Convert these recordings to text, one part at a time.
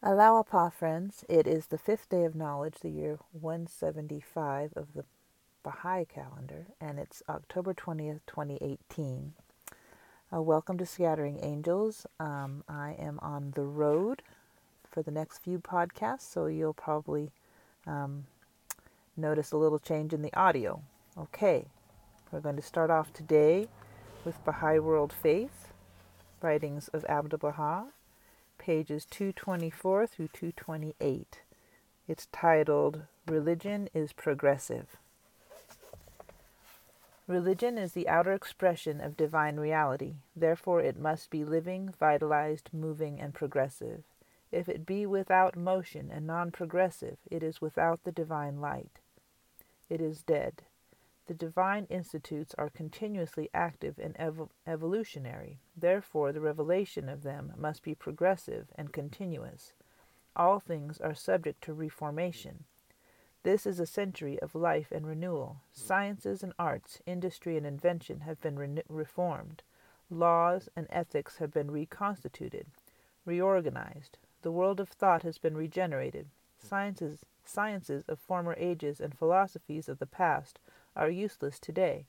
Allah-u-Abha, friends, it is the fifth day of knowledge, the year 175 of the Baha'i calendar, and it's October 20th, 2018. Uh, welcome to Scattering Angels. Um, I am on the road for the next few podcasts, so you'll probably um, notice a little change in the audio. Okay, we're going to start off today with Baha'i World Faith, writings of Abdu'l Baha pages 224 through 228. It's titled Religion is Progressive. Religion is the outer expression of divine reality. Therefore, it must be living, vitalized, moving, and progressive. If it be without motion and non progressive, it is without the divine light. It is dead. The divine institutes are continuously active and ev- evolutionary. Therefore, the revelation of them must be progressive and continuous. All things are subject to reformation. This is a century of life and renewal. Sciences and arts, industry and invention have been re- reformed. Laws and ethics have been reconstituted, reorganized. The world of thought has been regenerated. Sciences, sciences of former ages and philosophies of the past are useless today.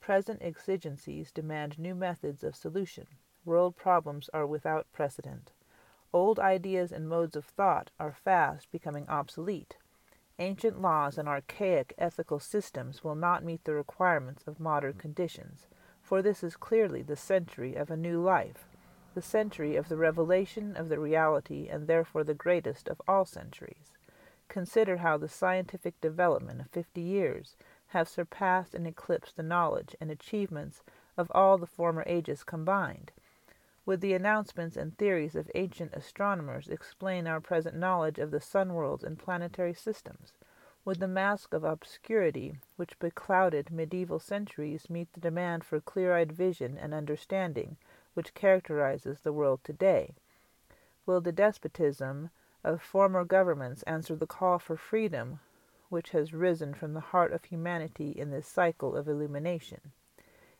Present exigencies demand new methods of solution. World problems are without precedent. Old ideas and modes of thought are fast becoming obsolete. Ancient laws and archaic ethical systems will not meet the requirements of modern conditions, for this is clearly the century of a new life, the century of the revelation of the reality, and therefore the greatest of all centuries. Consider how the scientific development of fifty years have surpassed and eclipsed the knowledge and achievements of all the former ages combined. Would the announcements and theories of ancient astronomers explain our present knowledge of the sun worlds and planetary systems? Would the mask of obscurity which beclouded medieval centuries meet the demand for clear eyed vision and understanding which characterizes the world today? Will the despotism of former governments answer the call for freedom which has risen from the heart of humanity in this cycle of illumination.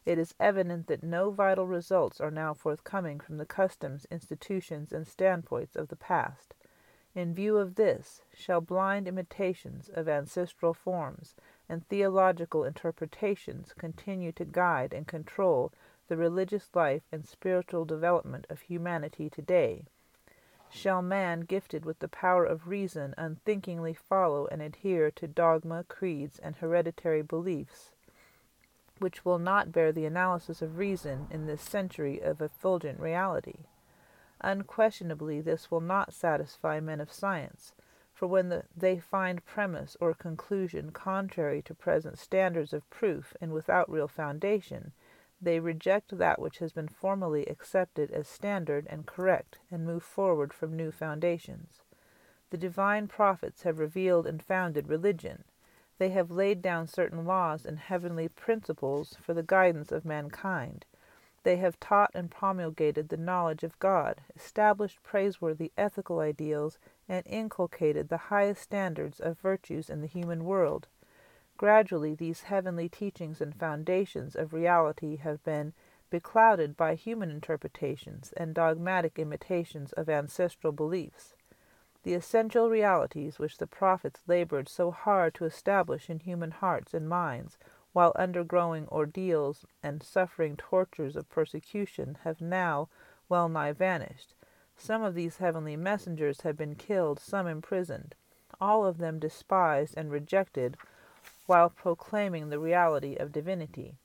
It is evident that no vital results are now forthcoming from the customs, institutions, and standpoints of the past. In view of this, shall blind imitations of ancestral forms and theological interpretations continue to guide and control the religious life and spiritual development of humanity today? Shall man, gifted with the power of reason, unthinkingly follow and adhere to dogma, creeds, and hereditary beliefs, which will not bear the analysis of reason in this century of effulgent reality? Unquestionably, this will not satisfy men of science, for when the, they find premise or conclusion contrary to present standards of proof and without real foundation, they reject that which has been formally accepted as standard and correct and move forward from new foundations. The divine prophets have revealed and founded religion. They have laid down certain laws and heavenly principles for the guidance of mankind. They have taught and promulgated the knowledge of God, established praiseworthy ethical ideals, and inculcated the highest standards of virtues in the human world. Gradually, these heavenly teachings and foundations of reality have been beclouded by human interpretations and dogmatic imitations of ancestral beliefs. The essential realities which the prophets labored so hard to establish in human hearts and minds while undergoing ordeals and suffering tortures of persecution have now well nigh vanished. Some of these heavenly messengers have been killed, some imprisoned, all of them despised and rejected while proclaiming the reality of divinity.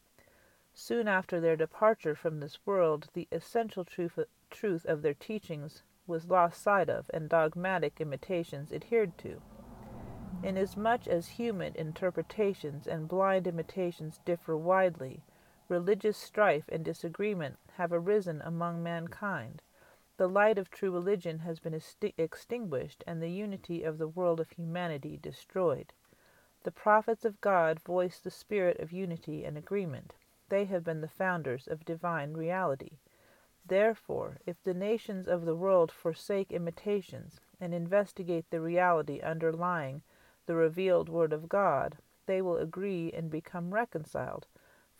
Soon after their departure from this world, the essential truth, truth of their teachings was lost sight of and dogmatic imitations adhered to. Inasmuch as human interpretations and blind imitations differ widely, religious strife and disagreement have arisen among mankind. The light of true religion has been extinguished and the unity of the world of humanity destroyed. The prophets of God voice the spirit of unity and agreement. They have been the founders of divine reality. Therefore, if the nations of the world forsake imitations and investigate the reality underlying the revealed Word of God, they will agree and become reconciled,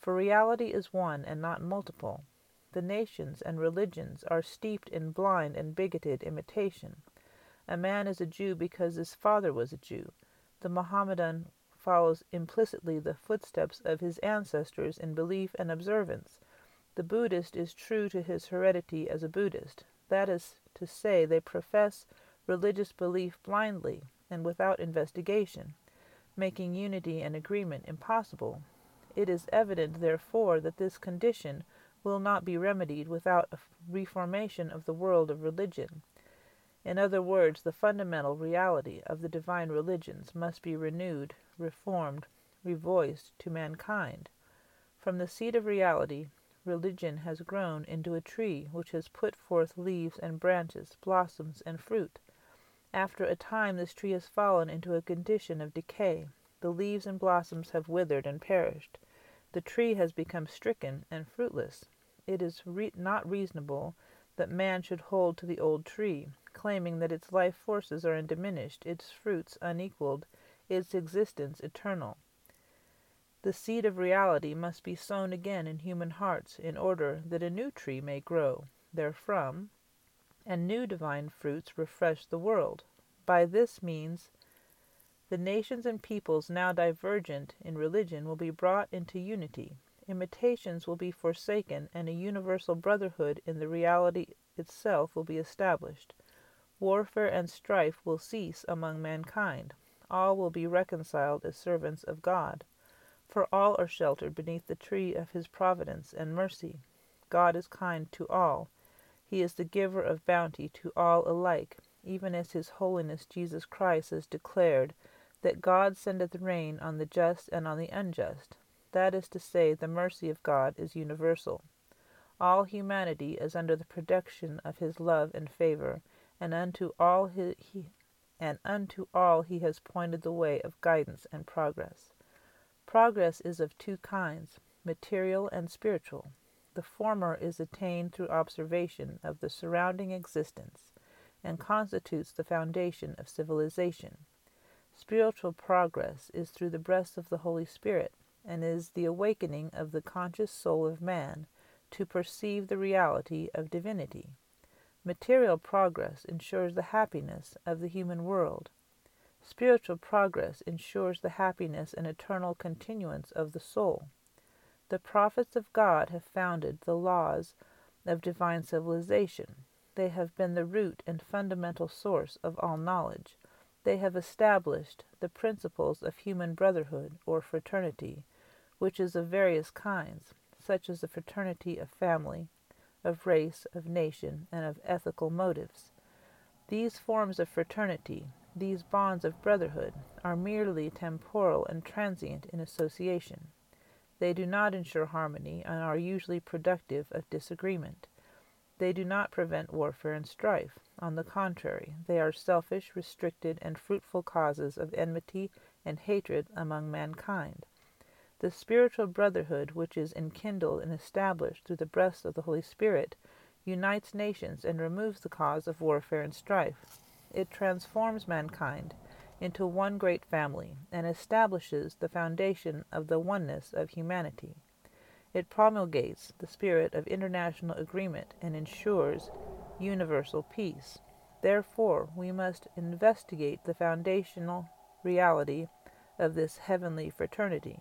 for reality is one and not multiple. The nations and religions are steeped in blind and bigoted imitation. A man is a Jew because his father was a Jew. The Mohammedan follows implicitly the footsteps of his ancestors in belief and observance. The Buddhist is true to his heredity as a Buddhist. That is to say, they profess religious belief blindly and without investigation, making unity and agreement impossible. It is evident, therefore, that this condition will not be remedied without a reformation of the world of religion. In other words, the fundamental reality of the divine religions must be renewed, reformed, revoiced to mankind. From the seed of reality, religion has grown into a tree which has put forth leaves and branches, blossoms and fruit. After a time, this tree has fallen into a condition of decay. The leaves and blossoms have withered and perished. The tree has become stricken and fruitless. It is re- not reasonable that man should hold to the old tree, claiming that its life forces are undiminished, its fruits unequaled, its existence eternal. The seed of reality must be sown again in human hearts in order that a new tree may grow therefrom, and new divine fruits refresh the world. By this means, the nations and peoples now divergent in religion will be brought into unity. Imitations will be forsaken, and a universal brotherhood in the reality itself will be established. Warfare and strife will cease among mankind. All will be reconciled as servants of God. For all are sheltered beneath the tree of his providence and mercy. God is kind to all. He is the giver of bounty to all alike, even as his holiness Jesus Christ has declared that God sendeth rain on the just and on the unjust. That is to say, the mercy of God is universal. All humanity is under the protection of his love and favor, and unto all he, and unto all he has pointed the way of guidance and progress. Progress is of two kinds, material and spiritual. The former is attained through observation of the surrounding existence and constitutes the foundation of civilization. Spiritual progress is through the breast of the Holy Spirit, and is the awakening of the conscious soul of man to perceive the reality of divinity. Material progress ensures the happiness of the human world. Spiritual progress ensures the happiness and eternal continuance of the soul. The prophets of God have founded the laws of divine civilization. They have been the root and fundamental source of all knowledge. They have established the principles of human brotherhood or fraternity, which is of various kinds, such as the fraternity of family, of race, of nation, and of ethical motives. These forms of fraternity, these bonds of brotherhood, are merely temporal and transient in association. They do not ensure harmony and are usually productive of disagreement. They do not prevent warfare and strife. On the contrary, they are selfish, restricted, and fruitful causes of enmity and hatred among mankind. The spiritual brotherhood, which is enkindled and established through the breath of the Holy Spirit, unites nations and removes the cause of warfare and strife. It transforms mankind into one great family and establishes the foundation of the oneness of humanity. It promulgates the spirit of international agreement and ensures universal peace. Therefore, we must investigate the foundational reality of this heavenly fraternity.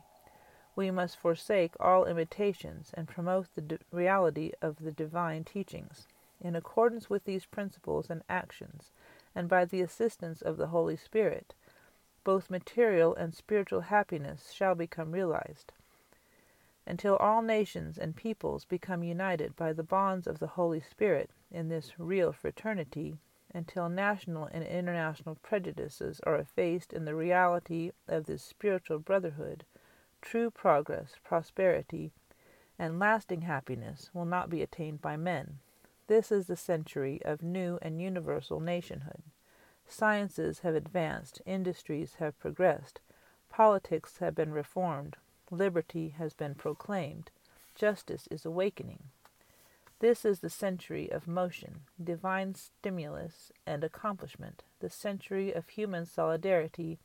We must forsake all imitations and promote the di- reality of the divine teachings. In accordance with these principles and actions, and by the assistance of the Holy Spirit, both material and spiritual happiness shall become realized until all nations and peoples become united by the bonds of the Holy Spirit in this real fraternity, until national and international prejudices are effaced in the reality of this spiritual brotherhood, true progress, prosperity, and lasting happiness will not be attained by men. This is the century of new and universal nationhood. Sciences have advanced, industries have progressed, politics have been reformed, Liberty has been proclaimed. Justice is awakening. This is the century of motion, divine stimulus, and accomplishment, the century of human solidarity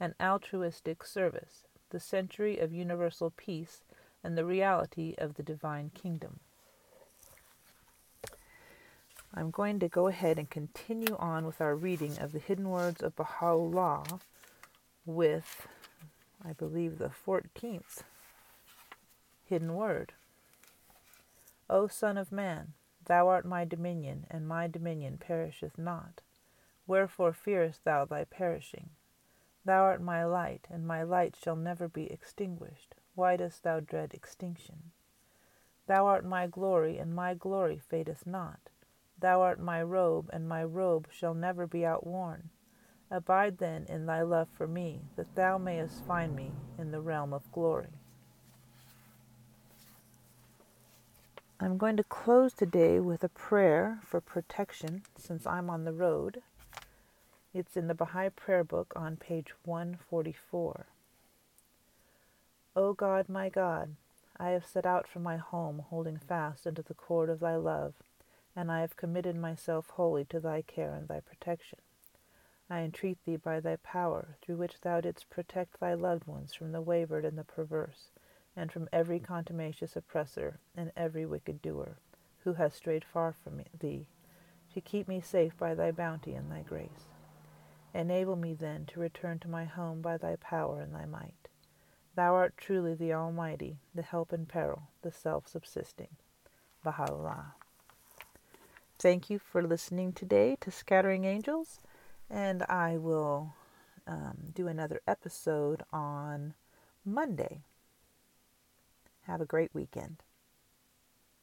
and altruistic service, the century of universal peace and the reality of the divine kingdom. I'm going to go ahead and continue on with our reading of the hidden words of Baha'u'llah with, I believe, the 14th hidden word. O Son of Man, thou art my dominion, and my dominion perisheth not. Wherefore fearest thou thy perishing? Thou art my light, and my light shall never be extinguished. Why dost thou dread extinction? Thou art my glory, and my glory fadeth not. Thou art my robe, and my robe shall never be outworn. Abide then in thy love for me, that thou mayest find me in the realm of glory. I'm going to close today with a prayer for protection since I'm on the road. It's in the Baha'i Prayer Book on page 144. O God, my God, I have set out from my home holding fast unto the cord of thy love, and I have committed myself wholly to thy care and thy protection. I entreat thee by thy power, through which thou didst protect thy loved ones from the wayward and the perverse, and from every contumacious oppressor and every wicked doer, who has strayed far from thee, to keep me safe by thy bounty and thy grace. Enable me then to return to my home by thy power and thy might. Thou art truly the Almighty, the help in peril, the self subsisting. Baha'u'llah. Thank you for listening today to Scattering Angels, and I will um, do another episode on Monday. Have a great weekend.